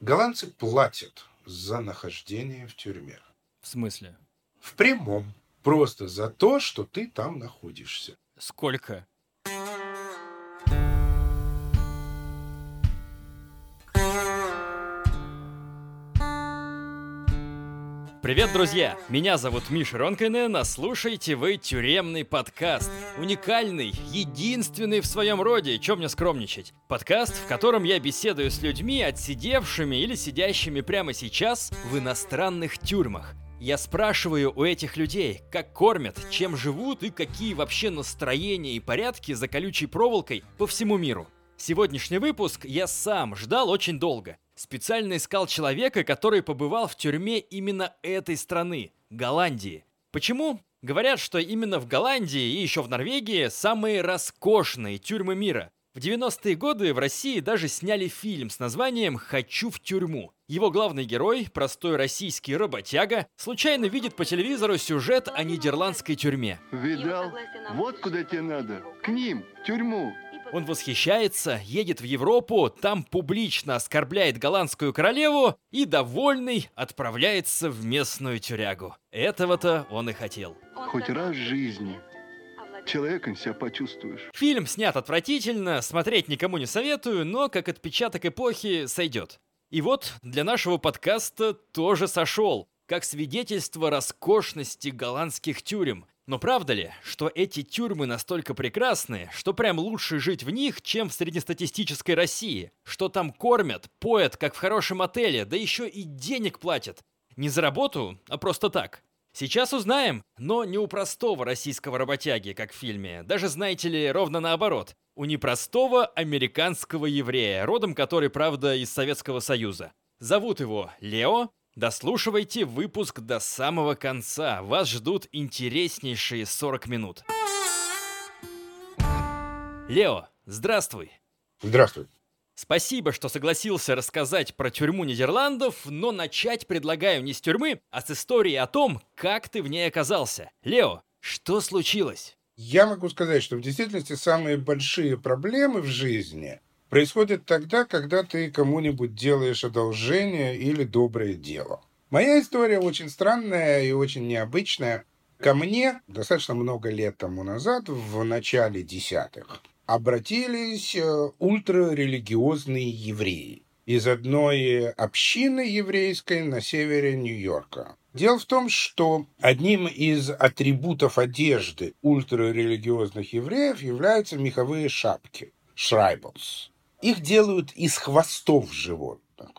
Голландцы платят за нахождение в тюрьме. В смысле? В прямом. Просто за то, что ты там находишься. Сколько? Привет, друзья! Меня зовут Миша Ронкайнен, а слушаете вы тюремный подкаст. Уникальный, единственный в своем роде, чем мне скромничать. Подкаст, в котором я беседую с людьми, отсидевшими или сидящими прямо сейчас в иностранных тюрьмах. Я спрашиваю у этих людей, как кормят, чем живут и какие вообще настроения и порядки за колючей проволокой по всему миру. Сегодняшний выпуск я сам ждал очень долго. Специально искал человека, который побывал в тюрьме именно этой страны – Голландии. Почему? Говорят, что именно в Голландии и еще в Норвегии самые роскошные тюрьмы мира. В 90-е годы в России даже сняли фильм с названием «Хочу в тюрьму». Его главный герой, простой российский работяга, случайно видит по телевизору сюжет о нидерландской тюрьме. Видал? Вот куда тебе надо. К ним, в тюрьму. Он восхищается, едет в Европу, там публично оскорбляет голландскую королеву и, довольный, отправляется в местную тюрягу. Этого-то он и хотел. Хоть раз в жизни человеком себя почувствуешь. Фильм снят отвратительно, смотреть никому не советую, но как отпечаток эпохи сойдет. И вот для нашего подкаста тоже сошел, как свидетельство роскошности голландских тюрем. Но правда ли, что эти тюрьмы настолько прекрасны, что прям лучше жить в них, чем в среднестатистической России? Что там кормят, поят, как в хорошем отеле, да еще и денег платят? Не за работу, а просто так. Сейчас узнаем, но не у простого российского работяги, как в фильме. Даже, знаете ли, ровно наоборот. У непростого американского еврея, родом который, правда, из Советского Союза. Зовут его Лео, Дослушивайте выпуск до самого конца. Вас ждут интереснейшие 40 минут. Лео, здравствуй. Здравствуй. Спасибо, что согласился рассказать про тюрьму Нидерландов, но начать предлагаю не с тюрьмы, а с истории о том, как ты в ней оказался. Лео, что случилось? Я могу сказать, что в действительности самые большие проблемы в жизни происходят тогда, когда ты кому-нибудь делаешь одолжение или доброе дело. Моя история очень странная и очень необычная. Ко мне достаточно много лет тому назад, в начале десятых, обратились э, ультрарелигиозные евреи из одной общины еврейской на севере Нью-Йорка. Дело в том, что одним из атрибутов одежды ультрарелигиозных евреев являются меховые шапки – шрайблс. Их делают из хвостов животных,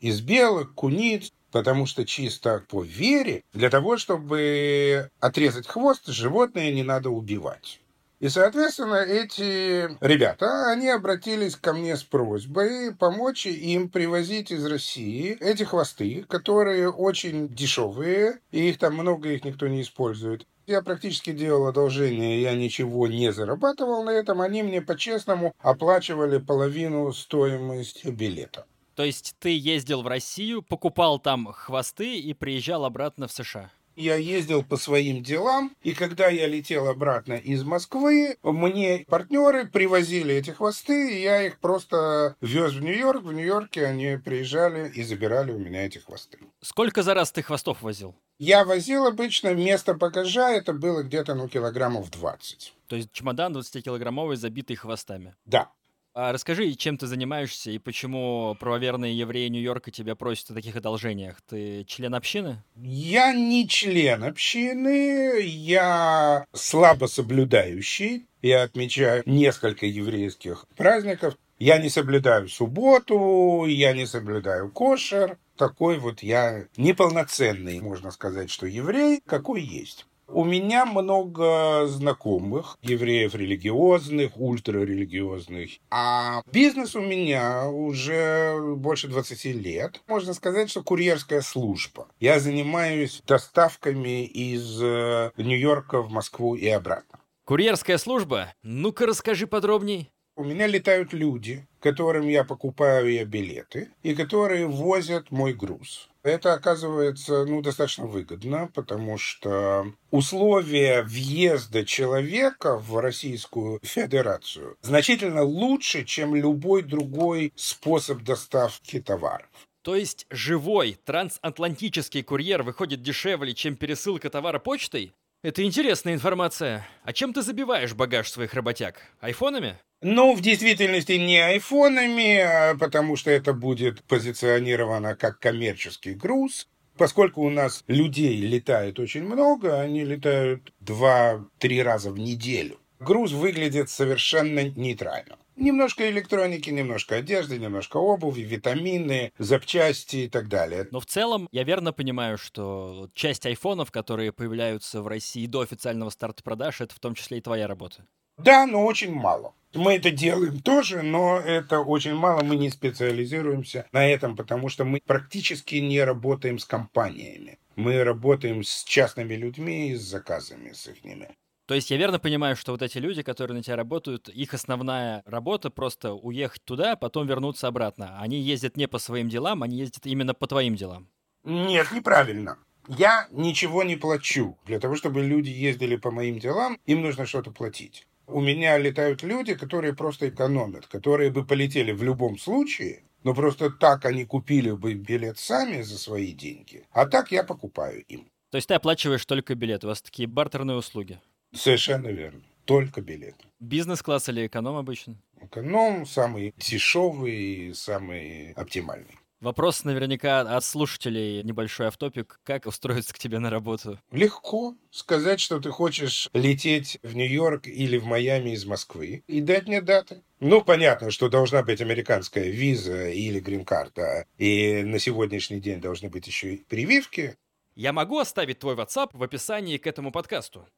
из белок, куниц, потому что чисто по вере, для того, чтобы отрезать хвост, животное не надо убивать. И, соответственно, эти ребята, они обратились ко мне с просьбой помочь им привозить из России эти хвосты, которые очень дешевые, и их там много, их никто не использует. Я практически делал одолжение, я ничего не зарабатывал на этом. Они мне по-честному оплачивали половину стоимости билета. То есть ты ездил в Россию, покупал там хвосты и приезжал обратно в США? Я ездил по своим делам, и когда я летел обратно из Москвы, мне партнеры привозили эти хвосты, и я их просто вез в Нью-Йорк. В Нью-Йорке они приезжали и забирали у меня эти хвосты. Сколько за раз ты хвостов возил? Я возил обычно место багажа, это было где-то, ну, килограммов 20. То есть чемодан 20-килограммовый, забитый хвостами? Да. А расскажи, чем ты занимаешься и почему правоверные евреи Нью-Йорка тебя просят о таких одолжениях? Ты член общины? Я не член общины, я слабо соблюдающий. Я отмечаю несколько еврейских праздников. Я не соблюдаю субботу, я не соблюдаю кошер. Такой вот я неполноценный, можно сказать, что еврей, какой есть. У меня много знакомых, евреев религиозных, ультрарелигиозных. А бизнес у меня уже больше 20 лет. Можно сказать, что курьерская служба. Я занимаюсь доставками из э, Нью-Йорка в Москву и обратно. Курьерская служба? Ну-ка расскажи подробней. У меня летают люди, которым я покупаю я билеты, и которые возят мой груз. Это оказывается ну, достаточно выгодно, потому что условия въезда человека в Российскую Федерацию значительно лучше, чем любой другой способ доставки товаров. То есть живой трансатлантический курьер выходит дешевле, чем пересылка товара почтой? Это интересная информация. А чем ты забиваешь багаж своих работяг? Айфонами? Ну, в действительности не айфонами, а потому что это будет позиционировано как коммерческий груз. Поскольку у нас людей летает очень много, они летают два-три раза в неделю. Груз выглядит совершенно нейтрально. Немножко электроники, немножко одежды, немножко обуви, витамины, запчасти и так далее. Но в целом я верно понимаю, что часть айфонов, которые появляются в России до официального старта продаж, это в том числе и твоя работа. Да, но очень мало. Мы это делаем тоже, но это очень мало. Мы не специализируемся на этом, потому что мы практически не работаем с компаниями. Мы работаем с частными людьми, с заказами с их ними. То есть я верно понимаю, что вот эти люди, которые на тебя работают, их основная работа просто уехать туда, потом вернуться обратно. Они ездят не по своим делам, они ездят именно по твоим делам. Нет, неправильно. Я ничего не плачу. Для того, чтобы люди ездили по моим делам, им нужно что-то платить. У меня летают люди, которые просто экономят, которые бы полетели в любом случае, но просто так они купили бы билет сами за свои деньги, а так я покупаю им. То есть ты оплачиваешь только билет, у вас такие бартерные услуги? Совершенно верно. Только билет. Бизнес-класс или эконом обычно? Эконом самый дешевый и самый оптимальный. Вопрос наверняка от слушателей, небольшой автопик. Как устроиться к тебе на работу? Легко сказать, что ты хочешь лететь в Нью-Йорк или в Майами из Москвы и дать мне даты. Ну, понятно, что должна быть американская виза или грин-карта, и на сегодняшний день должны быть еще и прививки. Я могу оставить твой WhatsApp в описании к этому подкасту?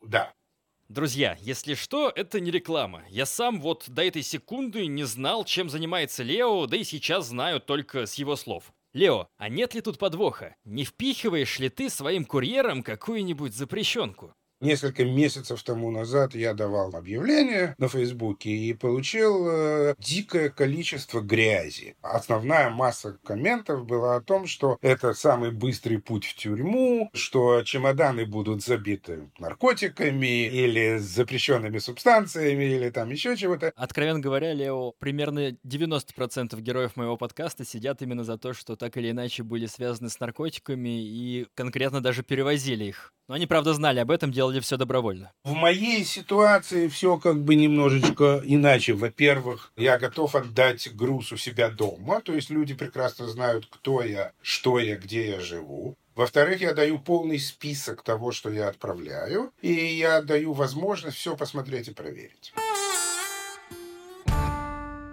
Да. Друзья, если что, это не реклама. Я сам вот до этой секунды не знал, чем занимается Лео, да и сейчас знаю только с его слов. Лео, а нет ли тут подвоха? Не впихиваешь ли ты своим курьерам какую-нибудь запрещенку? Несколько месяцев тому назад я давал объявление на Фейсбуке и получил э, дикое количество грязи. Основная масса комментов была о том, что это самый быстрый путь в тюрьму, что чемоданы будут забиты наркотиками или запрещенными субстанциями или там еще чего-то. Откровенно говоря, Лео, примерно 90% героев моего подкаста сидят именно за то, что так или иначе были связаны с наркотиками и конкретно даже перевозили их. Но они, правда, знали об этом, делали все добровольно. В моей ситуации все как бы немножечко иначе. Во-первых, я готов отдать груз у себя дома, то есть люди прекрасно знают, кто я, что я, где я живу. Во-вторых, я даю полный список того, что я отправляю, и я даю возможность все посмотреть и проверить.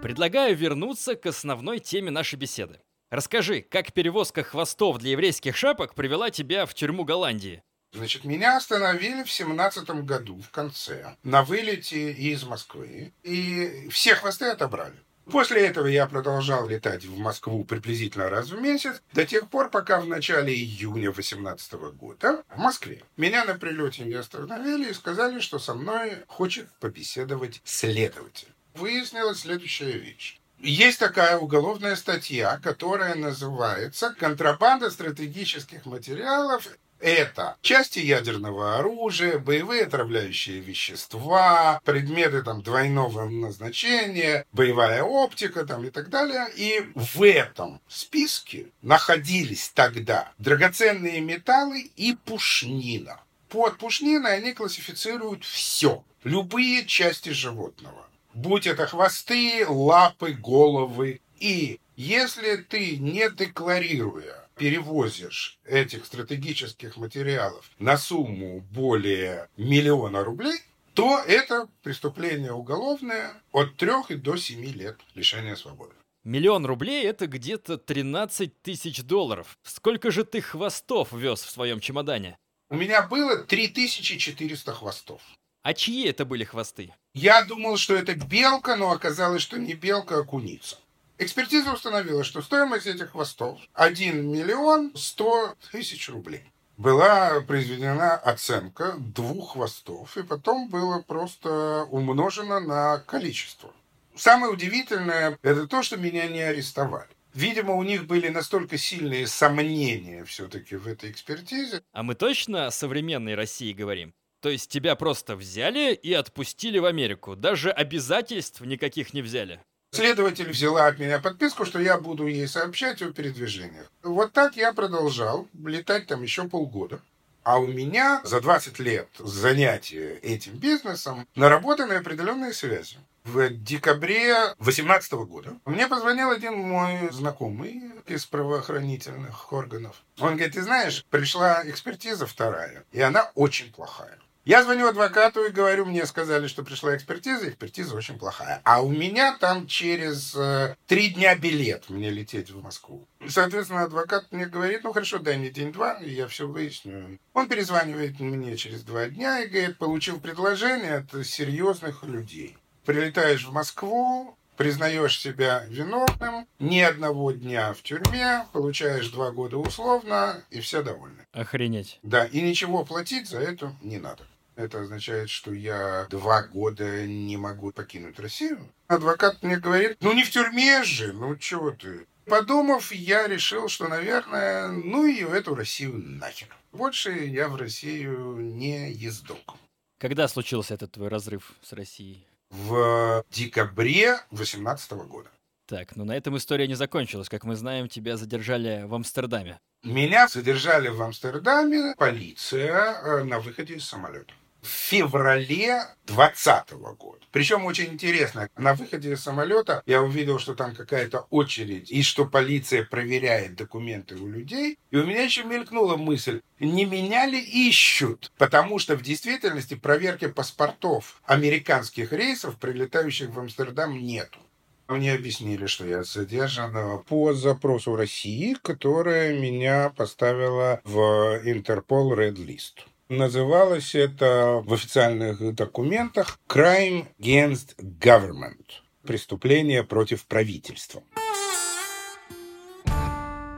Предлагаю вернуться к основной теме нашей беседы. Расскажи, как перевозка хвостов для еврейских шапок привела тебя в тюрьму Голландии? Значит, меня остановили в семнадцатом году, в конце, на вылете из Москвы, и все хвосты отобрали. После этого я продолжал летать в Москву приблизительно раз в месяц, до тех пор, пока в начале июня 2018 года в Москве меня на прилете не остановили и сказали, что со мной хочет побеседовать следователь. Выяснилась следующая вещь. Есть такая уголовная статья, которая называется «Контрабанда стратегических материалов это части ядерного оружия, боевые отравляющие вещества, предметы там двойного назначения, боевая оптика там и так далее. И в этом списке находились тогда драгоценные металлы и пушнина. Под пушниной они классифицируют все, любые части животного. Будь это хвосты, лапы, головы. И если ты, не декларируя перевозишь этих стратегических материалов на сумму более миллиона рублей, то это преступление уголовное от трех и до семи лет лишения свободы. Миллион рублей — это где-то 13 тысяч долларов. Сколько же ты хвостов вез в своем чемодане? У меня было 3400 хвостов. А чьи это были хвосты? Я думал, что это белка, но оказалось, что не белка, а куница. Экспертиза установила, что стоимость этих хвостов 1 миллион 100 тысяч рублей. Была произведена оценка двух хвостов, и потом было просто умножено на количество. Самое удивительное – это то, что меня не арестовали. Видимо, у них были настолько сильные сомнения все-таки в этой экспертизе. А мы точно о современной России говорим? То есть тебя просто взяли и отпустили в Америку? Даже обязательств никаких не взяли? Следователь взяла от меня подписку, что я буду ей сообщать о передвижениях. Вот так я продолжал летать там еще полгода. А у меня за 20 лет занятия этим бизнесом наработаны определенные связи. В декабре 2018 года мне позвонил один мой знакомый из правоохранительных органов. Он говорит, ты знаешь, пришла экспертиза вторая, и она очень плохая. Я звоню адвокату и говорю, мне сказали, что пришла экспертиза, экспертиза очень плохая. А у меня там через э, три дня билет мне лететь в Москву. Соответственно, адвокат мне говорит, ну хорошо, дай мне день-два, и я все выясню. Он перезванивает мне через два дня и говорит, получил предложение от серьезных людей. Прилетаешь в Москву, признаешь себя виновным, ни одного дня в тюрьме, получаешь два года условно, и все довольны. Охренеть. Да, и ничего платить за это не надо. Это означает, что я два года не могу покинуть Россию. Адвокат мне говорит, ну не в тюрьме же, ну чего ты. Подумав, я решил, что, наверное, ну и эту Россию нахер. Больше я в Россию не ездок. Когда случился этот твой разрыв с Россией? В декабре 2018 года. Так, ну на этом история не закончилась. Как мы знаем, тебя задержали в Амстердаме. Меня задержали в Амстердаме полиция э, на выходе из самолета в феврале 2020 года. Причем очень интересно, на выходе из самолета я увидел, что там какая-то очередь, и что полиция проверяет документы у людей. И у меня еще мелькнула мысль, не меня ли ищут? Потому что в действительности проверки паспортов американских рейсов, прилетающих в Амстердам, нету. Мне объяснили, что я задержан по запросу России, которая меня поставила в Интерпол Red List. Называлось это в официальных документах Crime Against Government. Преступление против правительства.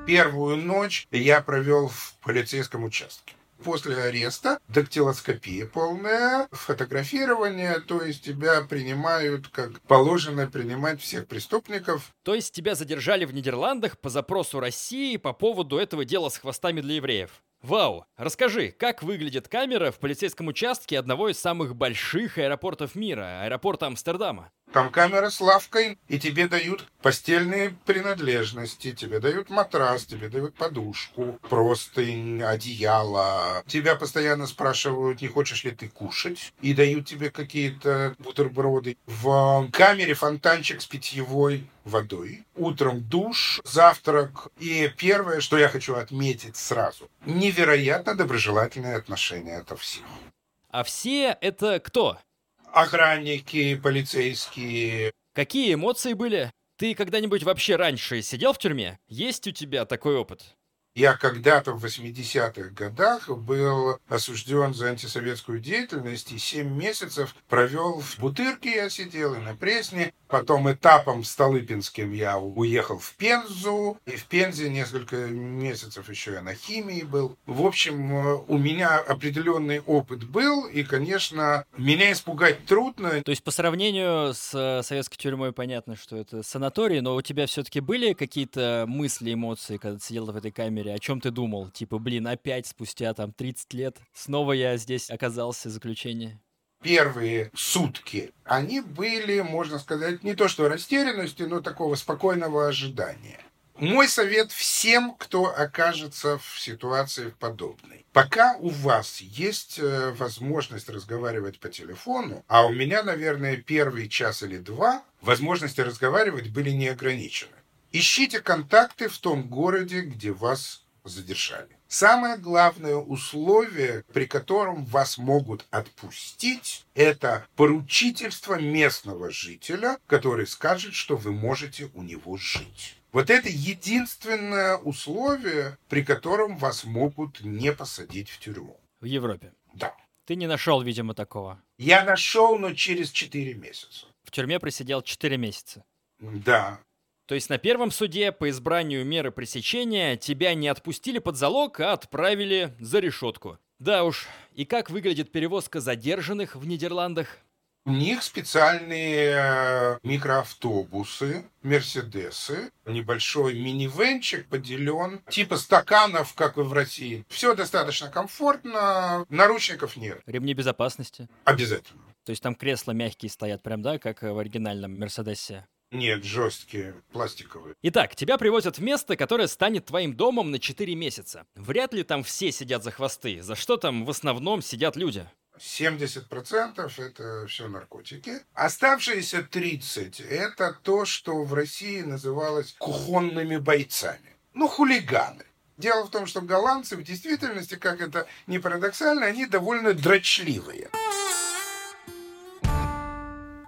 Первую ночь я провел в полицейском участке после ареста дактилоскопия полная, фотографирование, то есть тебя принимают как положено принимать всех преступников. То есть тебя задержали в Нидерландах по запросу России по поводу этого дела с хвостами для евреев? Вау! Расскажи, как выглядит камера в полицейском участке одного из самых больших аэропортов мира, аэропорта Амстердама? Там камера с лавкой, и тебе дают постельные принадлежности, тебе дают матрас, тебе дают подушку, простынь, одеяло. Тебя постоянно спрашивают, не хочешь ли ты кушать, и дают тебе какие-то бутерброды. В камере фонтанчик с питьевой водой. Утром душ, завтрак. И первое, что я хочу отметить сразу. Невероятно доброжелательное отношение от всех. А все это кто? Охранники, полицейские. Какие эмоции были? Ты когда-нибудь вообще раньше сидел в тюрьме? Есть у тебя такой опыт? Я когда-то в 80-х годах был осужден за антисоветскую деятельность и 7 месяцев провел в Бутырке я сидел и на Пресне. Потом этапом Столыпинским я уехал в Пензу. И в Пензе несколько месяцев еще я на химии был. В общем, у меня определенный опыт был. И, конечно, меня испугать трудно. То есть по сравнению с э, советской тюрьмой понятно, что это санаторий, но у тебя все-таки были какие-то мысли, эмоции, когда ты сидел в этой камере, о чем ты думал? Типа, блин, опять спустя там 30 лет снова я здесь оказался в заключении? Первые сутки, они были, можно сказать, не то что растерянности, но такого спокойного ожидания. Мой совет всем, кто окажется в ситуации подобной. Пока у вас есть э, возможность разговаривать по телефону, а у меня, наверное, первый час или два возможности разговаривать были не ограничены. Ищите контакты в том городе, где вас задержали. Самое главное условие, при котором вас могут отпустить, это поручительство местного жителя, который скажет, что вы можете у него жить. Вот это единственное условие, при котором вас могут не посадить в тюрьму. В Европе? Да. Ты не нашел, видимо, такого. Я нашел, но через 4 месяца. В тюрьме просидел 4 месяца. Да. То есть на первом суде по избранию меры пресечения тебя не отпустили под залог, а отправили за решетку. Да уж, и как выглядит перевозка задержанных в Нидерландах? У них специальные э, микроавтобусы, мерседесы, небольшой минивенчик поделен, типа стаканов, как и в России. Все достаточно комфортно, наручников нет. Ремни безопасности? Обязательно. То есть там кресла мягкие стоят прям, да, как в оригинальном Мерседесе? Нет, жесткие, пластиковые. Итак, тебя привозят в место, которое станет твоим домом на 4 месяца. Вряд ли там все сидят за хвосты. За что там в основном сидят люди? 70% это все наркотики. Оставшиеся 30% это то, что в России называлось кухонными бойцами. Ну, хулиганы. Дело в том, что голландцы в действительности, как это не парадоксально, они довольно дрочливые.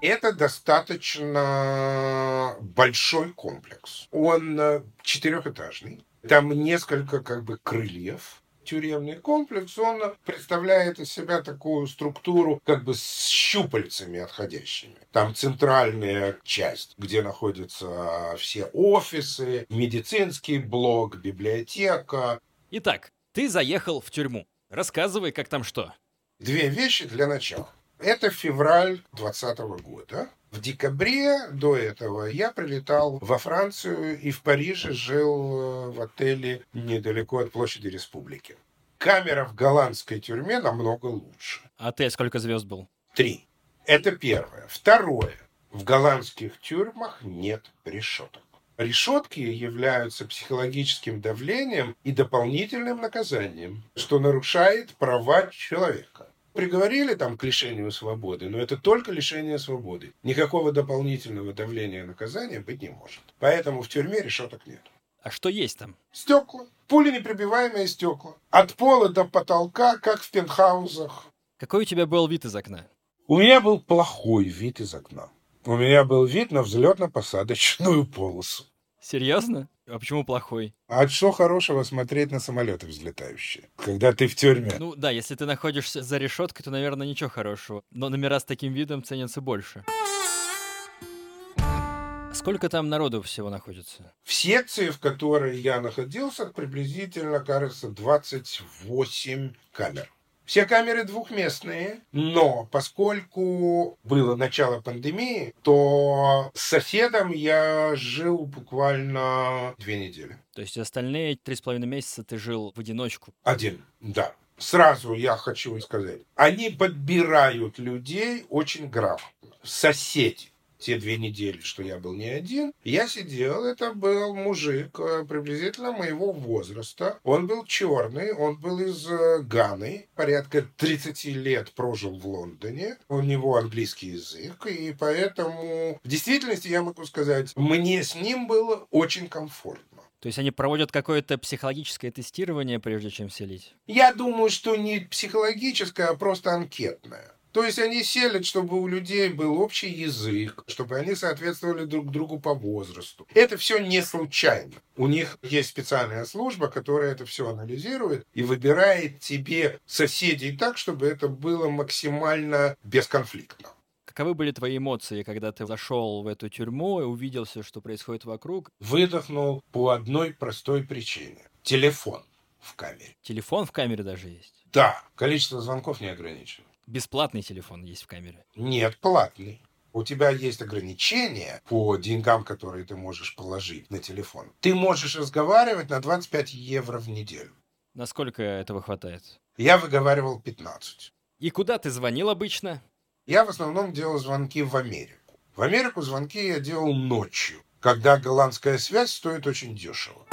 Это достаточно большой комплекс. Он э, четырехэтажный. Там несколько как бы крыльев тюремный комплекс, он представляет из себя такую структуру как бы с щупальцами отходящими. Там центральная часть, где находятся все офисы, медицинский блок, библиотека. Итак, ты заехал в тюрьму. Рассказывай, как там что. Две вещи для начала. Это февраль 2020 года. В декабре до этого я прилетал во Францию и в Париже жил э, в отеле недалеко от площади Республики. Камера в голландской тюрьме намного лучше. Отель сколько звезд был? Три. Это первое. Второе. В голландских тюрьмах нет решеток. Решетки являются психологическим давлением и дополнительным наказанием, что нарушает права человека приговорили там к лишению свободы, но это только лишение свободы. Никакого дополнительного давления наказания быть не может. Поэтому в тюрьме решеток нет. А что есть там? Стекла. Пули непробиваемые стекла. От пола до потолка, как в пентхаузах. Какой у тебя был вид из окна? У меня был плохой вид из окна. У меня был вид на взлетно-посадочную полосу. Серьезно? А почему плохой? А что хорошего смотреть на самолеты взлетающие, когда ты в тюрьме? Ну да, если ты находишься за решеткой, то, наверное, ничего хорошего. Но номера с таким видом ценятся больше. Сколько там народу всего находится? В секции, в которой я находился, приблизительно, кажется, 28 камер. Все камеры двухместные, но поскольку было начало пандемии, то с соседом я жил буквально две недели. То есть остальные три с половиной месяца ты жил в одиночку? Один, да. Сразу я хочу сказать, они подбирают людей очень грамотно. Соседи те две недели, что я был не один, я сидел, это был мужик э, приблизительно моего возраста. Он был черный, он был из э, Ганы, порядка 30 лет прожил в Лондоне. У него английский язык, и поэтому в действительности я могу сказать, мне с ним было очень комфортно. То есть они проводят какое-то психологическое тестирование, прежде чем селить? Я думаю, что не психологическое, а просто анкетное. То есть они селят, чтобы у людей был общий язык, чтобы они соответствовали друг другу по возрасту. Это все не случайно. У них есть специальная служба, которая это все анализирует и выбирает тебе соседей так, чтобы это было максимально бесконфликтно. Каковы были твои эмоции, когда ты зашел в эту тюрьму и увидел все, что происходит вокруг? Выдохнул по одной простой причине. Телефон в камере. Телефон в камере даже есть? Да, количество звонков не ограничено. Бесплатный телефон есть в камере? Нет, платный. У тебя есть ограничения по деньгам, которые ты можешь положить на телефон. Ты можешь разговаривать на 25 евро в неделю. Насколько этого хватает? Я выговаривал 15. И куда ты звонил обычно? Я в основном делал звонки в Америку. В Америку звонки я делал ночью, когда голландская связь стоит очень дешево.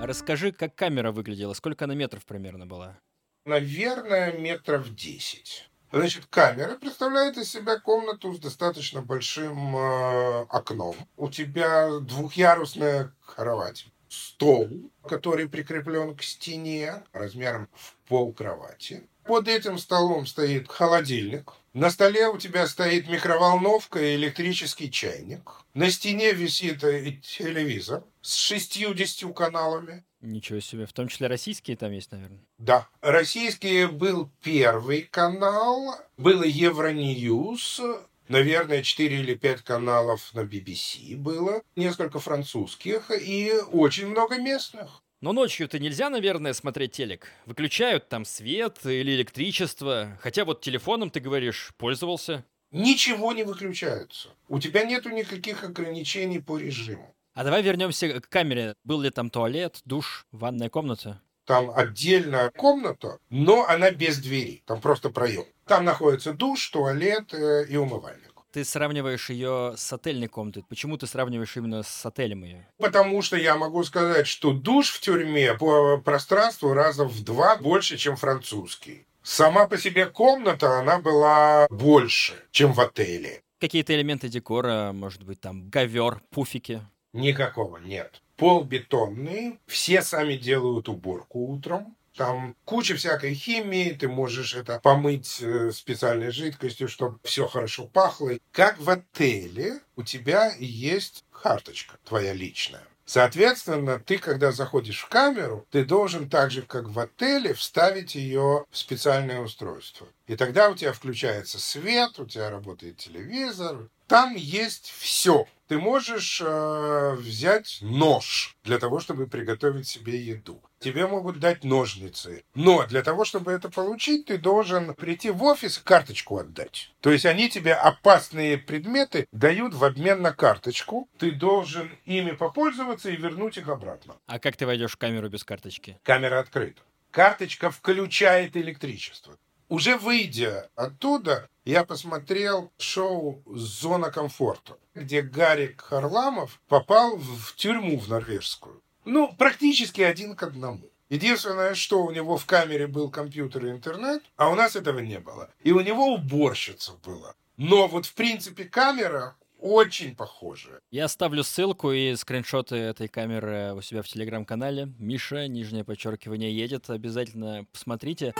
Расскажи, как камера выглядела, сколько она метров примерно была? Наверное, метров 10. Значит, камера представляет из себя комнату с достаточно большим э, окном. У тебя двухъярусная кровать. Стол, который прикреплен к стене размером в пол кровати. Под этим столом стоит холодильник. На столе у тебя стоит микроволновка и электрический чайник. На стене висит э, телевизор с 60 каналами. Ничего себе. В том числе российские там есть, наверное. Да. Российские был первый канал. Было Евроньюз. Наверное, 4 или 5 каналов на BBC было. Несколько французских и очень много местных. Но ночью-то нельзя, наверное, смотреть телек. Выключают там свет или электричество. Хотя вот телефоном, ты говоришь, пользовался. Ничего не выключается. У тебя нету никаких ограничений по режиму. А давай вернемся к камере. Был ли там туалет, душ, ванная комната? Там отдельная комната, но она без двери. Там просто проем. Там находится душ, туалет э, и умывальник. Ты сравниваешь ее с отельной комнатой. Почему ты сравниваешь именно с отелем ее? Потому что я могу сказать, что душ в тюрьме по пространству раза в два больше, чем французский. Сама по себе комната, она была больше, чем в отеле. Какие-то элементы декора, может быть, там ковер, пуфики? Никакого нет. Пол бетонный, все сами делают уборку утром. Там куча всякой химии, ты можешь это помыть э, специальной жидкостью, чтобы все хорошо пахло. Как в отеле у тебя есть карточка твоя личная. Соответственно, ты, когда заходишь в камеру, ты должен так же, как в отеле, вставить ее в специальное устройство. И тогда у тебя включается свет, у тебя работает телевизор. Там есть все. Ты можешь э, взять нож для того, чтобы приготовить себе еду. Тебе могут дать ножницы. Но для того, чтобы это получить, ты должен прийти в офис и карточку отдать. То есть они тебе опасные предметы дают в обмен на карточку. Ты должен ими попользоваться и вернуть их обратно. А как ты войдешь в камеру без карточки? Камера открыта. Карточка включает электричество. Уже выйдя оттуда, я посмотрел шоу «Зона комфорта», где Гарик Харламов попал в тюрьму в норвежскую. Ну, практически один к одному. Единственное, что у него в камере был компьютер и интернет, а у нас этого не было. И у него уборщица была. Но вот, в принципе, камера очень похожая. Я оставлю ссылку и скриншоты этой камеры у себя в телеграм-канале. Миша, нижнее подчеркивание, едет. Обязательно посмотрите.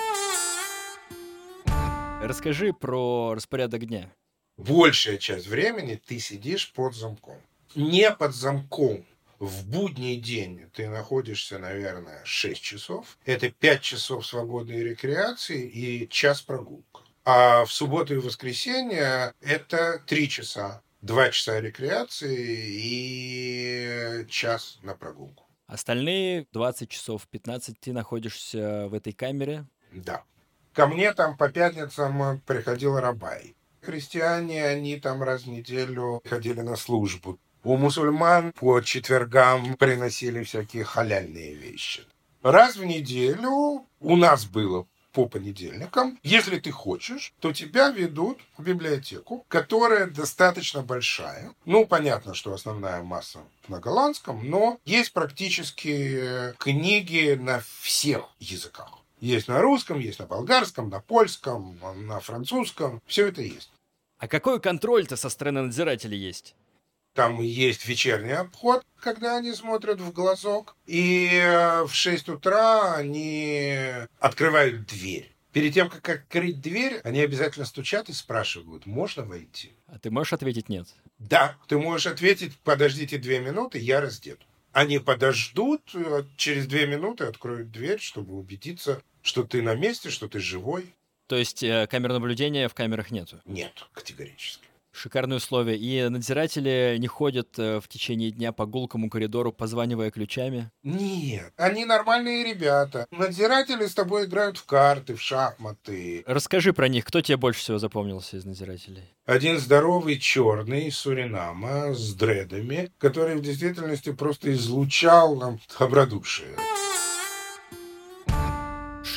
Расскажи про распорядок дня. Большая часть времени ты сидишь под замком. Не под замком. В будний день ты находишься, наверное, 6 часов. Это 5 часов свободной рекреации и час прогулка. А в субботу и воскресенье это 3 часа. 2 часа рекреации и час на прогулку. Остальные 20 часов, 15 ты находишься в этой камере? Да. Ко мне там по пятницам приходил Рабай. Христиане, они там раз в неделю ходили на службу. У мусульман по четвергам приносили всякие халяльные вещи. Раз в неделю у нас было по понедельникам. Если ты хочешь, то тебя ведут в библиотеку, которая достаточно большая. Ну, понятно, что основная масса на голландском, но есть практически книги на всех языках. Есть на русском, есть на болгарском, на польском, на французском. Все это есть. А какой контроль-то со стороны надзирателей есть? Там есть вечерний обход, когда они смотрят в глазок. И э, в 6 утра они открывают дверь. Перед тем, как открыть дверь, они обязательно стучат и спрашивают, можно войти? А ты можешь ответить нет? Да, ты можешь ответить, подождите две минуты, я раздет. Они подождут, э, через две минуты откроют дверь, чтобы убедиться, что ты на месте, что ты живой. То есть э, камер наблюдения в камерах нету? Нет, категорически. Шикарные условия. И надзиратели не ходят э, в течение дня по гулкому коридору, позванивая ключами? Нет, они нормальные ребята. Надзиратели с тобой играют в карты, в шахматы. Расскажи про них. Кто тебе больше всего запомнился из надзирателей? Один здоровый черный из Суринама с дредами, который в действительности просто излучал нам добродушие.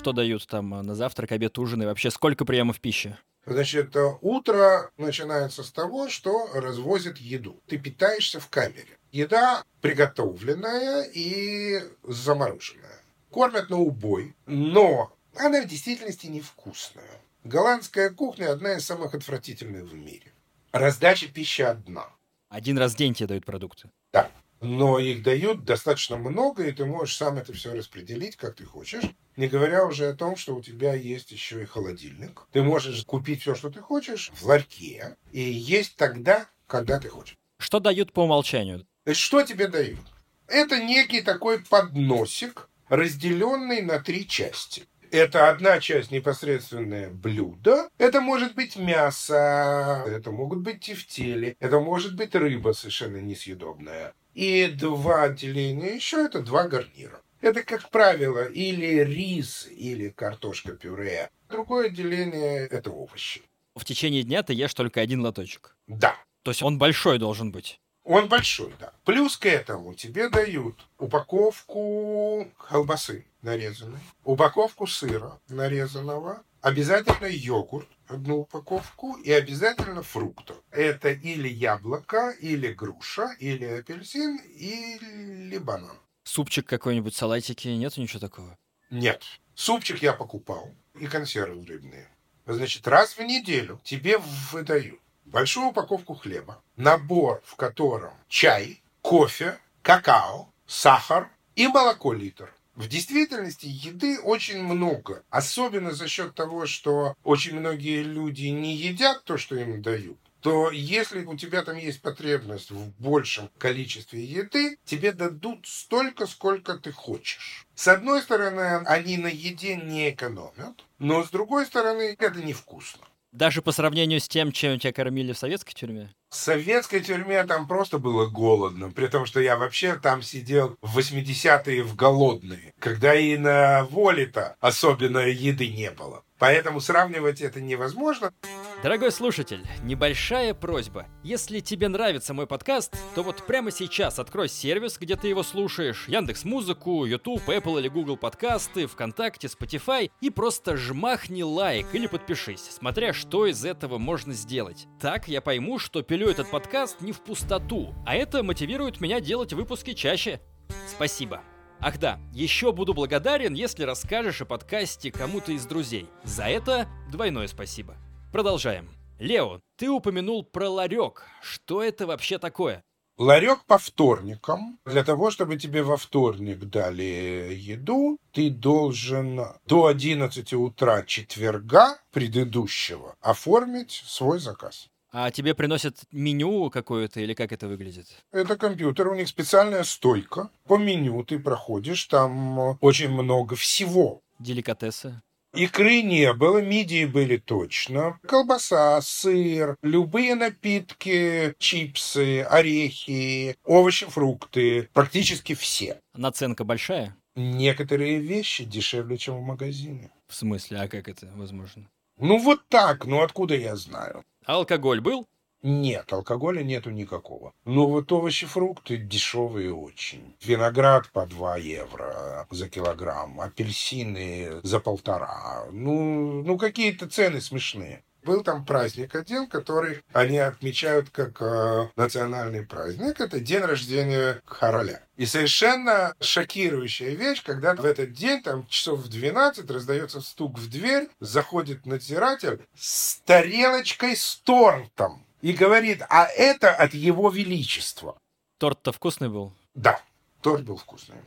Что дают там на завтрак, обед, ужин и вообще сколько приемов пищи? Значит, утро начинается с того, что развозят еду. Ты питаешься в камере. Еда приготовленная и замороженная. Кормят на убой, но она в действительности невкусная. Голландская кухня одна из самых отвратительных в мире. Раздача пищи одна. Один раз в день тебе дают продукты? Да. Но их дают достаточно много, и ты можешь сам это все распределить, как ты хочешь. Не говоря уже о том, что у тебя есть еще и холодильник. Ты можешь купить все, что ты хочешь, в ларьке, и есть тогда, когда ты хочешь. Что дают по умолчанию? Что тебе дают? Это некий такой подносик, разделенный на три части. Это одна часть непосредственное блюдо. Это может быть мясо, это могут быть тефтели, это может быть рыба совершенно несъедобная. И два отделения еще это два гарнира. Это, как правило, или рис, или картошка-пюре. Другое отделение – это овощи. В течение дня ты ешь только один лоточек? Да. То есть он большой должен быть? Он большой, да. Плюс к этому тебе дают упаковку колбасы нарезанной, упаковку сыра нарезанного, обязательно йогурт, одну упаковку, и обязательно фруктов. Это или яблоко, или груша, или апельсин, или банан. Супчик какой-нибудь, салатики, нету ничего такого? Нет. Супчик я покупал и консервы рыбные. Значит, раз в неделю тебе выдают большую упаковку хлеба, набор, в котором чай, кофе, какао, сахар и молоко литр. В действительности еды очень много, особенно за счет того, что очень многие люди не едят то, что им дают то если у тебя там есть потребность в большем количестве еды, тебе дадут столько, сколько ты хочешь. С одной стороны, они на еде не экономят, но с другой стороны, это невкусно. Даже по сравнению с тем, чем тебя кормили в советской тюрьме? В советской тюрьме там просто было голодно, при том, что я вообще там сидел в 80-е в голодные, когда и на воле-то особенно еды не было. Поэтому сравнивать это невозможно. Дорогой слушатель, небольшая просьба. Если тебе нравится мой подкаст, то вот прямо сейчас открой сервис, где ты его слушаешь, Яндекс Музыку, YouTube, Apple или Google подкасты, ВКонтакте, Spotify и просто жмахни лайк или подпишись, смотря что из этого можно сделать. Так я пойму, что пилю этот подкаст не в пустоту, а это мотивирует меня делать выпуски чаще. Спасибо. Ах да, еще буду благодарен, если расскажешь о подкасте кому-то из друзей. За это двойное спасибо. Продолжаем. Лео, ты упомянул про ларек. Что это вообще такое? Ларек по вторникам. Для того, чтобы тебе во вторник дали еду, ты должен до 11 утра четверга предыдущего оформить свой заказ. А тебе приносят меню какое-то или как это выглядит? Это компьютер, у них специальная стойка. По меню ты проходишь, там очень много всего. Деликатесы? Икры не было, мидии были точно. Колбаса, сыр, любые напитки, чипсы, орехи, овощи, фрукты. Практически все. Наценка большая? Некоторые вещи дешевле, чем в магазине. В смысле? А как это возможно? Ну вот так, ну откуда я знаю? Алкоголь был? Нет, алкоголя нету никакого. Но вот овощи, фрукты дешевые очень. Виноград по 2 евро за килограмм, апельсины за полтора. Ну, ну какие-то цены смешные. Был там праздник один, который они отмечают как э, национальный праздник. Это день рождения короля. И совершенно шокирующая вещь, когда в этот день, там часов в 12, раздается стук в дверь, заходит надзиратель с тарелочкой с тортом и говорит, а это от его величества. Торт-то вкусный был? Да, торт был вкусный.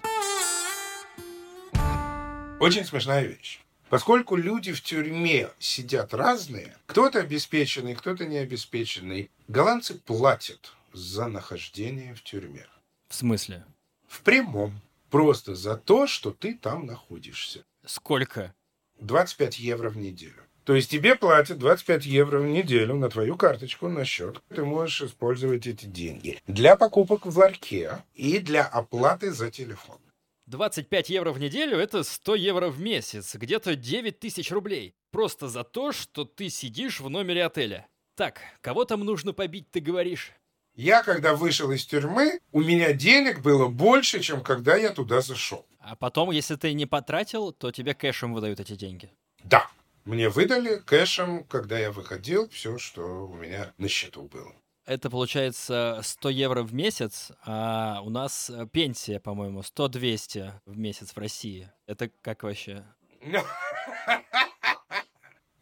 Очень смешная вещь. Поскольку люди в тюрьме сидят разные, кто-то обеспеченный, кто-то не обеспеченный, голландцы платят за нахождение в тюрьме. В смысле? В прямом. Просто за то, что ты там находишься. Сколько? 25 евро в неделю. То есть тебе платят 25 евро в неделю на твою карточку, на счет. Ты можешь использовать эти деньги для покупок в ларьке и для оплаты за телефон. 25 евро в неделю — это 100 евро в месяц, где-то 9 тысяч рублей. Просто за то, что ты сидишь в номере отеля. Так, кого там нужно побить, ты говоришь? Я, когда вышел из тюрьмы, у меня денег было больше, чем когда я туда зашел. А потом, если ты не потратил, то тебе кэшем выдают эти деньги. Да. Мне выдали кэшем, когда я выходил, все, что у меня на счету было. Это получается 100 евро в месяц, а у нас э, пенсия, по-моему, 100-200 в месяц в России. Это как вообще?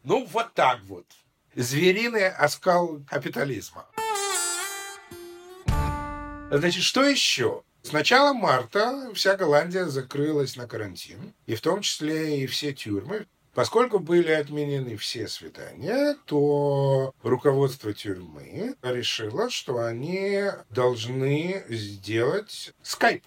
Ну, вот так вот. Звериный оскал капитализма. Значит, что еще? С начала марта вся Голландия закрылась на карантин, и в том числе и все тюрьмы. Поскольку были отменены все свидания, то руководство тюрьмы решило, что они должны сделать скайп.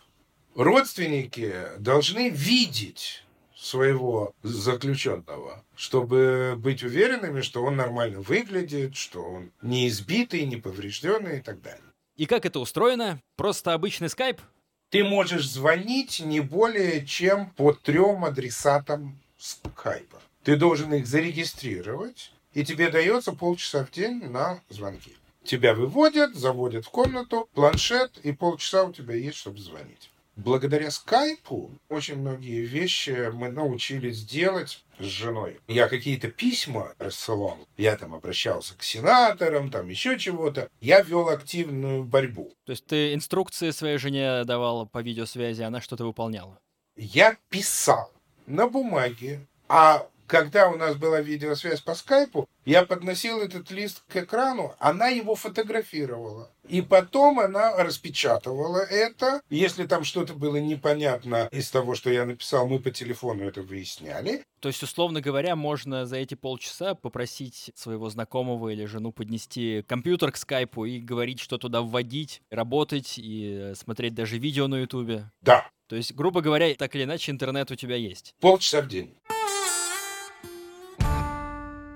Родственники должны видеть своего заключенного, чтобы быть уверенными, что он нормально выглядит, что он не избитый, не поврежденный и так далее. И как это устроено? Просто обычный скайп? Ты можешь звонить не более чем по трем адресатам скайпа. Ты должен их зарегистрировать, и тебе дается полчаса в день на звонки. Тебя выводят, заводят в комнату, планшет, и полчаса у тебя есть, чтобы звонить. Благодаря скайпу очень многие вещи мы научились делать с женой. Я какие-то письма рассылал, я там обращался к сенаторам, там еще чего-то. Я вел активную борьбу. То есть ты инструкции своей жене давала по видеосвязи, она что-то выполняла? Я писал на бумаге, а когда у нас была видеосвязь по скайпу, я подносил этот лист к экрану, она его фотографировала. И потом она распечатывала это. Если там что-то было непонятно из того, что я написал, мы по телефону это выясняли. То есть, условно говоря, можно за эти полчаса попросить своего знакомого или жену поднести компьютер к скайпу и говорить, что туда вводить, работать и смотреть даже видео на ютубе. Да. То есть, грубо говоря, так или иначе, интернет у тебя есть. Полчаса в день.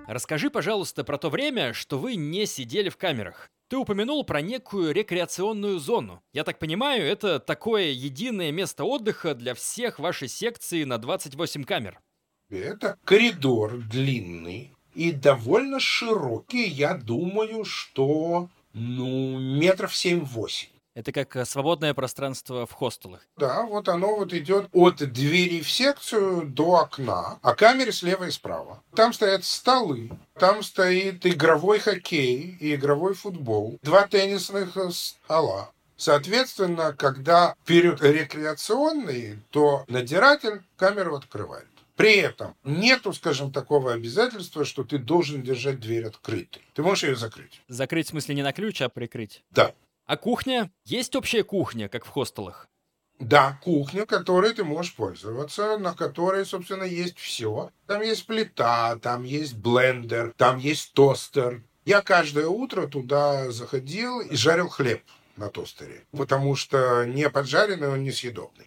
Расскажи, пожалуйста, про то время, что вы не сидели в камерах. Ты упомянул про некую рекреационную зону. Я так понимаю, это такое единое место отдыха для всех вашей секции на 28 камер. Это коридор длинный и довольно широкий. Я думаю, что ну, метров 7-8. Это как э, свободное пространство в хостелах. Да, вот оно вот идет от двери в секцию до окна, а камеры слева и справа. Там стоят столы, там стоит игровой хоккей и игровой футбол, два теннисных э, стола. Соответственно, когда период рекреационный, то надзиратель камеру открывает. При этом нету, скажем, такого обязательства, что ты должен держать дверь открытой. Ты можешь ее закрыть. Закрыть в смысле не на ключ, а прикрыть? Да. А кухня? Есть общая кухня, как в хостелах? Да, кухня, которой ты можешь пользоваться, на которой, собственно, есть все. Там есть плита, там есть блендер, там есть тостер. Я каждое утро туда заходил и жарил хлеб на тостере, потому что не поджаренный он несъедобный.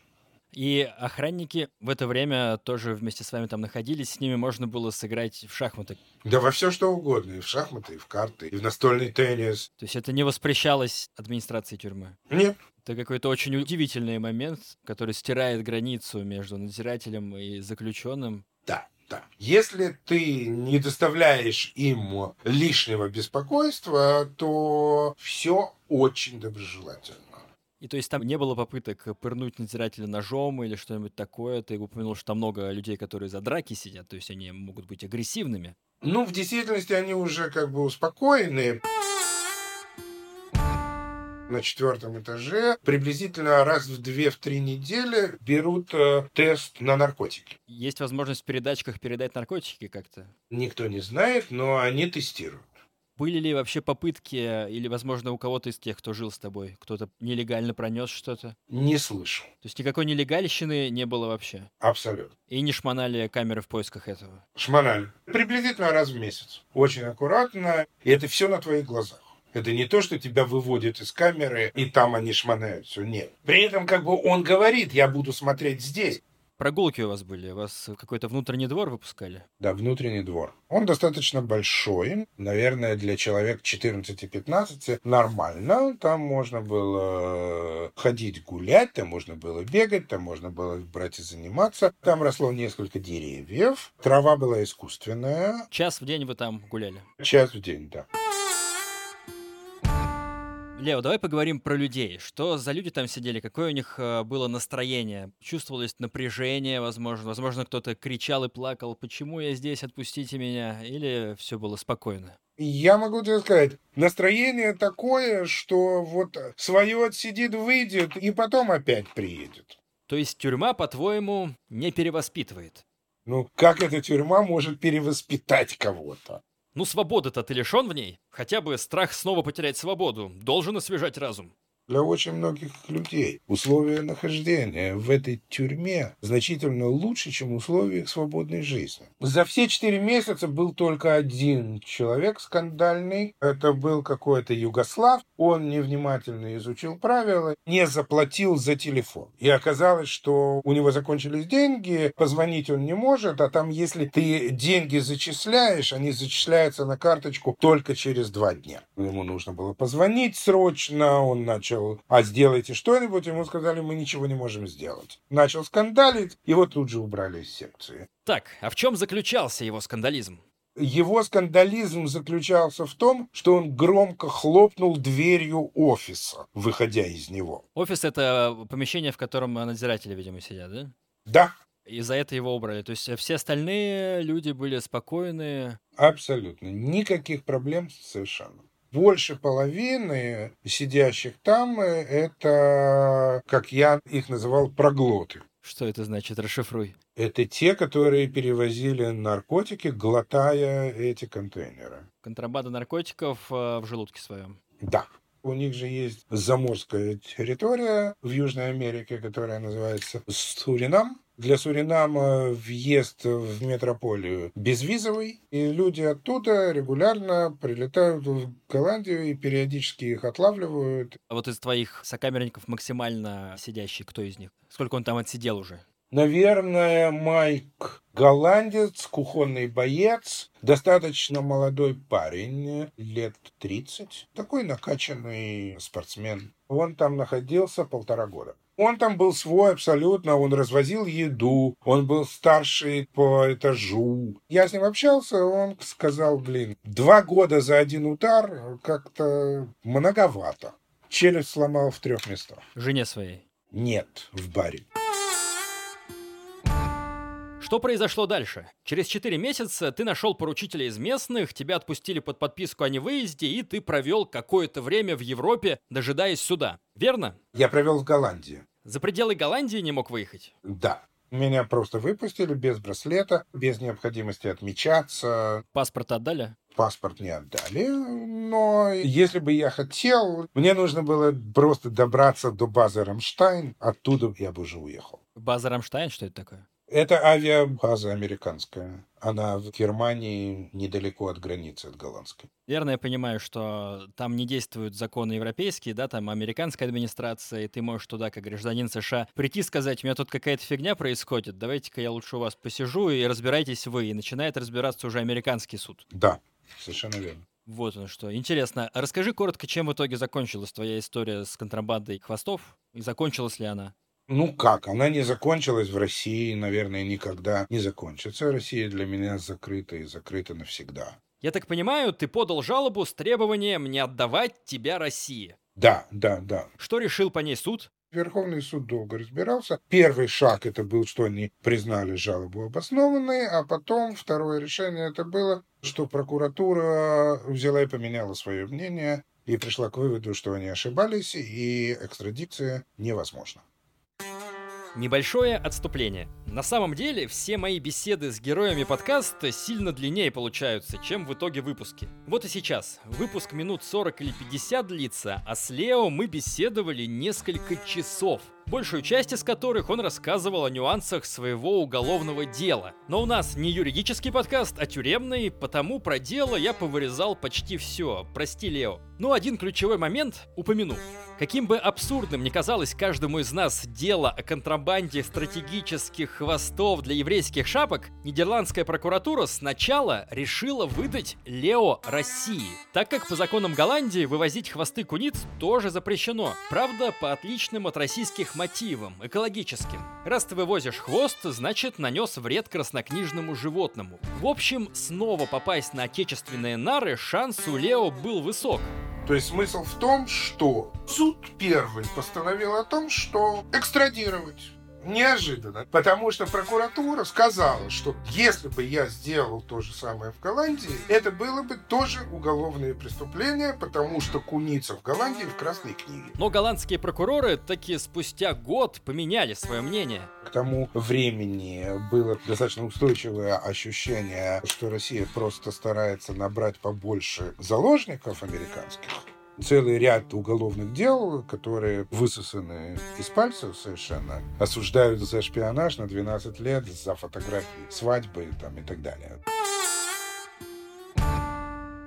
И охранники в это время тоже вместе с вами там находились, с ними можно было сыграть в шахматы. Да во все что угодно, и в шахматы, и в карты, и в настольный теннис. То есть это не воспрещалось администрацией тюрьмы? Нет. Это какой-то очень удивительный момент, который стирает границу между надзирателем и заключенным. Да, да. Если ты не доставляешь им лишнего беспокойства, то все очень доброжелательно. И то есть там не было попыток пырнуть надзирателя ножом или что-нибудь такое? Ты упомянул, что там много людей, которые за драки сидят, то есть они могут быть агрессивными. Ну, в действительности они уже как бы успокоены. На четвертом этаже приблизительно раз в две-три недели берут э, тест на наркотики. Есть возможность в передачках передать наркотики как-то? Никто не знает, но они тестируют. Были ли вообще попытки, или, возможно, у кого-то из тех, кто жил с тобой, кто-то нелегально пронес что-то? Не слышал. То есть никакой нелегальщины не было вообще? Абсолютно. И не шмонали камеры в поисках этого? Шмонали. Приблизительно раз в месяц. Очень аккуратно. И это все на твоих глазах. Это не то, что тебя выводят из камеры, и там они шмонают все. Нет. При этом как бы он говорит, я буду смотреть здесь. Прогулки у вас были? Вас какой-то внутренний двор выпускали? Да, внутренний двор. Он достаточно большой. Наверное, для человек 14-15 нормально. Там можно было ходить гулять, там можно было бегать, там можно было брать и заниматься. Там росло несколько деревьев. Трава была искусственная. Час в день вы там гуляли? Час в день, да. Лео, давай поговорим про людей. Что за люди там сидели? Какое у них э, было настроение? Чувствовалось напряжение, возможно? Возможно, кто-то кричал и плакал, почему я здесь, отпустите меня? Или все было спокойно? Я могу тебе сказать, настроение такое, что вот свое отсидит, выйдет и потом опять приедет. То есть тюрьма, по-твоему, не перевоспитывает? Ну, как эта тюрьма может перевоспитать кого-то? Ну, свободы-то ты лишен в ней. Хотя бы страх снова потерять свободу должен освежать разум. Для очень многих людей условия нахождения в этой тюрьме значительно лучше, чем условия их свободной жизни. За все четыре месяца был только один человек скандальный. Это был какой-то югослав. Он невнимательно изучил правила, не заплатил за телефон. И оказалось, что у него закончились деньги, позвонить он не может, а там, если ты деньги зачисляешь, они зачисляются на карточку только через два дня. Ему нужно было позвонить срочно, он начал начал, а сделайте что-нибудь, ему сказали, мы ничего не можем сделать. Начал скандалить, его тут же убрали из секции. Так, а в чем заключался его скандализм? Его скандализм заключался в том, что он громко хлопнул дверью офиса, выходя из него. Офис — это помещение, в котором надзиратели, видимо, сидят, да? Да, И за это его убрали. То есть все остальные люди были спокойные. абсолютно. Никаких проблем совершенно. Больше половины сидящих там э, это, как я их называл, проглоты. Что это значит? Расшифруй. Это те, которые перевозили наркотики, глотая эти контейнеры. Контрабанда наркотиков э, в желудке своем. Да. У них же есть заморская территория в Южной Америке, которая называется Суринам. Для Суринама въезд в метрополию безвизовый, и люди оттуда регулярно прилетают в Голландию и периодически их отлавливают. А вот из твоих сокамерников максимально сидящий, кто из них? Сколько он там отсидел уже? Наверное, Майк голландец, кухонный боец, достаточно молодой парень, лет 30, такой накачанный спортсмен. Он там находился полтора года. Он там был свой абсолютно, он развозил еду, он был старший по этажу. Я с ним общался, он сказал, блин, два года за один удар как-то многовато. Челюсть сломал в трех местах. Жене своей. Нет, в баре. Что произошло дальше? Через 4 месяца ты нашел поручителя из местных, тебя отпустили под подписку о невыезде, и ты провел какое-то время в Европе, дожидаясь суда. Верно? Я провел в Голландии. За пределы Голландии не мог выехать? Да. Меня просто выпустили без браслета, без необходимости отмечаться. Паспорт отдали? Паспорт не отдали, но если бы я хотел, мне нужно было просто добраться до базы Рамштайн, оттуда я бы уже уехал. База Рамштайн, что это такое? Это авиабаза американская. Она в Германии недалеко от границы, от голландской. Верно, я понимаю, что там не действуют законы европейские, да, там американская администрация, и ты можешь туда, как гражданин США, прийти и сказать, у меня тут какая-то фигня происходит, давайте-ка я лучше у вас посижу и разбирайтесь вы. И начинает разбираться уже американский суд. Да, совершенно верно. Вот оно что. Интересно, а расскажи коротко, чем в итоге закончилась твоя история с контрабандой хвостов, и закончилась ли она? Ну как, она не закончилась в России, наверное, никогда не закончится. Россия для меня закрыта и закрыта навсегда. Я так понимаю, ты подал жалобу с требованием не отдавать тебя России. Да, да, да. Что решил по ней суд? Верховный суд долго разбирался. Первый шаг это был, что они признали жалобу обоснованной, а потом второе решение это было, что прокуратура взяла и поменяла свое мнение и пришла к выводу, что они ошибались и экстрадиция невозможна. Небольшое отступление. На самом деле, все мои беседы с героями подкаста сильно длиннее получаются, чем в итоге выпуски. Вот и сейчас. Выпуск минут 40 или 50 длится, а с Лео мы беседовали несколько часов. Большую часть из которых он рассказывал о нюансах своего уголовного дела. Но у нас не юридический подкаст, а тюремный, потому про дело я повырезал почти все. Прости, Лео. Но один ключевой момент упомяну. Каким бы абсурдным ни казалось каждому из нас дело о контрабанде стратегических хвостов для еврейских шапок, нидерландская прокуратура сначала решила выдать Лео России, так как по законам Голландии вывозить хвосты куниц тоже запрещено. Правда, по отличным от российских мотивам, экологическим. Раз ты вывозишь хвост, значит нанес вред краснокнижному животному. В общем, снова попасть на отечественные нары шанс у Лео был высок. То есть смысл в том, что суд первый постановил о том, что экстрадировать. Неожиданно. Потому что прокуратура сказала, что если бы я сделал то же самое в Голландии, это было бы тоже уголовное преступление, потому что куница в Голландии в Красной книге. Но голландские прокуроры таки спустя год поменяли свое мнение. К тому времени было достаточно устойчивое ощущение, что Россия просто старается набрать побольше заложников американских целый ряд уголовных дел, которые высосаны из пальцев совершенно, осуждают за шпионаж на 12 лет, за фотографии свадьбы там, и так далее.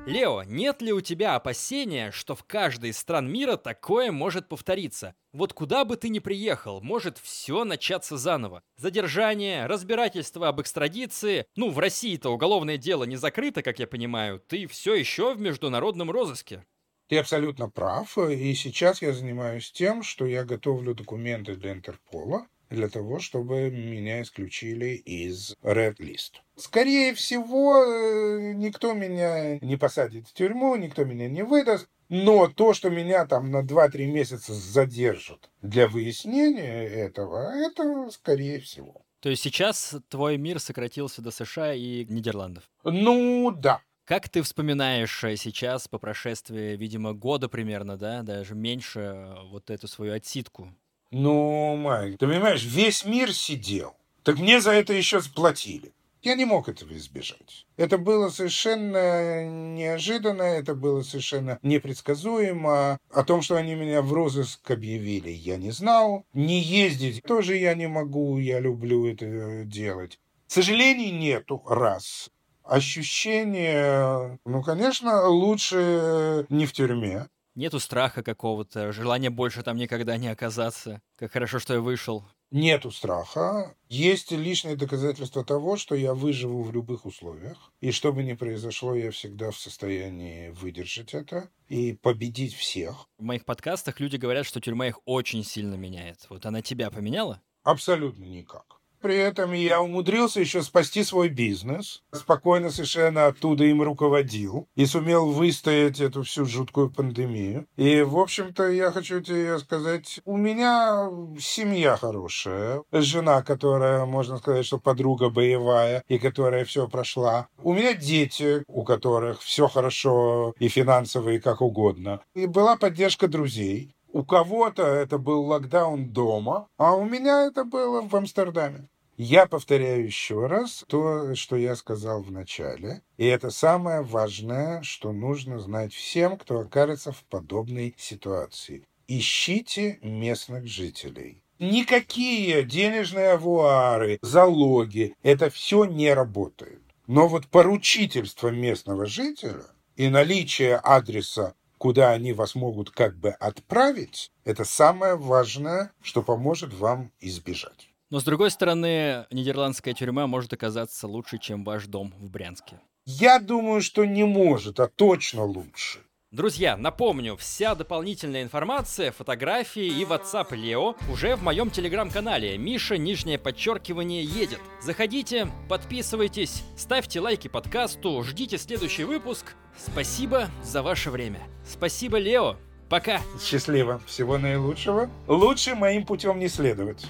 Лео, нет ли у тебя опасения, что в каждой из стран мира такое может повториться? Вот куда бы ты ни приехал, может все начаться заново. Задержание, разбирательство об экстрадиции. Ну, в России-то уголовное дело не закрыто, как я понимаю. Ты все еще в международном розыске. Ты абсолютно прав. И сейчас я занимаюсь тем, что я готовлю документы для Интерпола для того, чтобы меня исключили из Red List. Скорее всего, э, никто меня не посадит в тюрьму, никто меня не выдаст. Но то, что меня там на 2-3 месяца задержат для выяснения этого, это скорее всего. То есть сейчас твой мир сократился до США и Нидерландов? Ну, да. Как ты вспоминаешь э, сейчас, по прошествии, видимо, года примерно, да, даже меньше, э, вот эту свою отсидку? Ну, Майк, ты понимаешь, весь мир сидел. Так мне за это еще сплотили. Я не мог этого избежать. Это было совершенно неожиданно, это было совершенно непредсказуемо. О том, что они меня в розыск объявили, я не знал. Не ездить тоже я не могу, я люблю это делать. Сожалений нету, раз ощущение, ну, конечно, лучше не в тюрьме. Нету страха какого-то, желания больше там никогда не оказаться. Как хорошо, что я вышел. Нету страха. Есть личные доказательства того, что я выживу в любых условиях. И что бы ни произошло, я всегда в состоянии выдержать это и победить всех. В моих подкастах люди говорят, что тюрьма их очень сильно меняет. Вот она тебя поменяла? Абсолютно никак. При этом я умудрился еще спасти свой бизнес, спокойно совершенно оттуда им руководил и сумел выстоять эту всю жуткую пандемию. И, в общем-то, я хочу тебе сказать, у меня семья хорошая, жена, которая, можно сказать, что подруга боевая и которая все прошла. У меня дети, у которых все хорошо и финансово, и как угодно. И была поддержка друзей. У кого-то это был локдаун дома, а у меня это было в Амстердаме. Я повторяю еще раз то, что я сказал в начале. И это самое важное, что нужно знать всем, кто окажется в подобной ситуации. Ищите местных жителей. Никакие денежные авуары, залоги, это все не работает. Но вот поручительство местного жителя и наличие адреса куда они вас могут как бы отправить, это самое важное, что поможет вам избежать. Но с другой стороны, нидерландская тюрьма может оказаться лучше, чем ваш дом в Брянске. Я думаю, что не может, а точно лучше. Друзья, напомню, вся дополнительная информация, фотографии и WhatsApp Лео уже в моем телеграм-канале Миша, нижнее подчеркивание, едет. Заходите, подписывайтесь, ставьте лайки подкасту, ждите следующий выпуск. Спасибо за ваше время. Спасибо, Лео. Пока. Счастливо. Всего наилучшего. Лучше моим путем не следовать.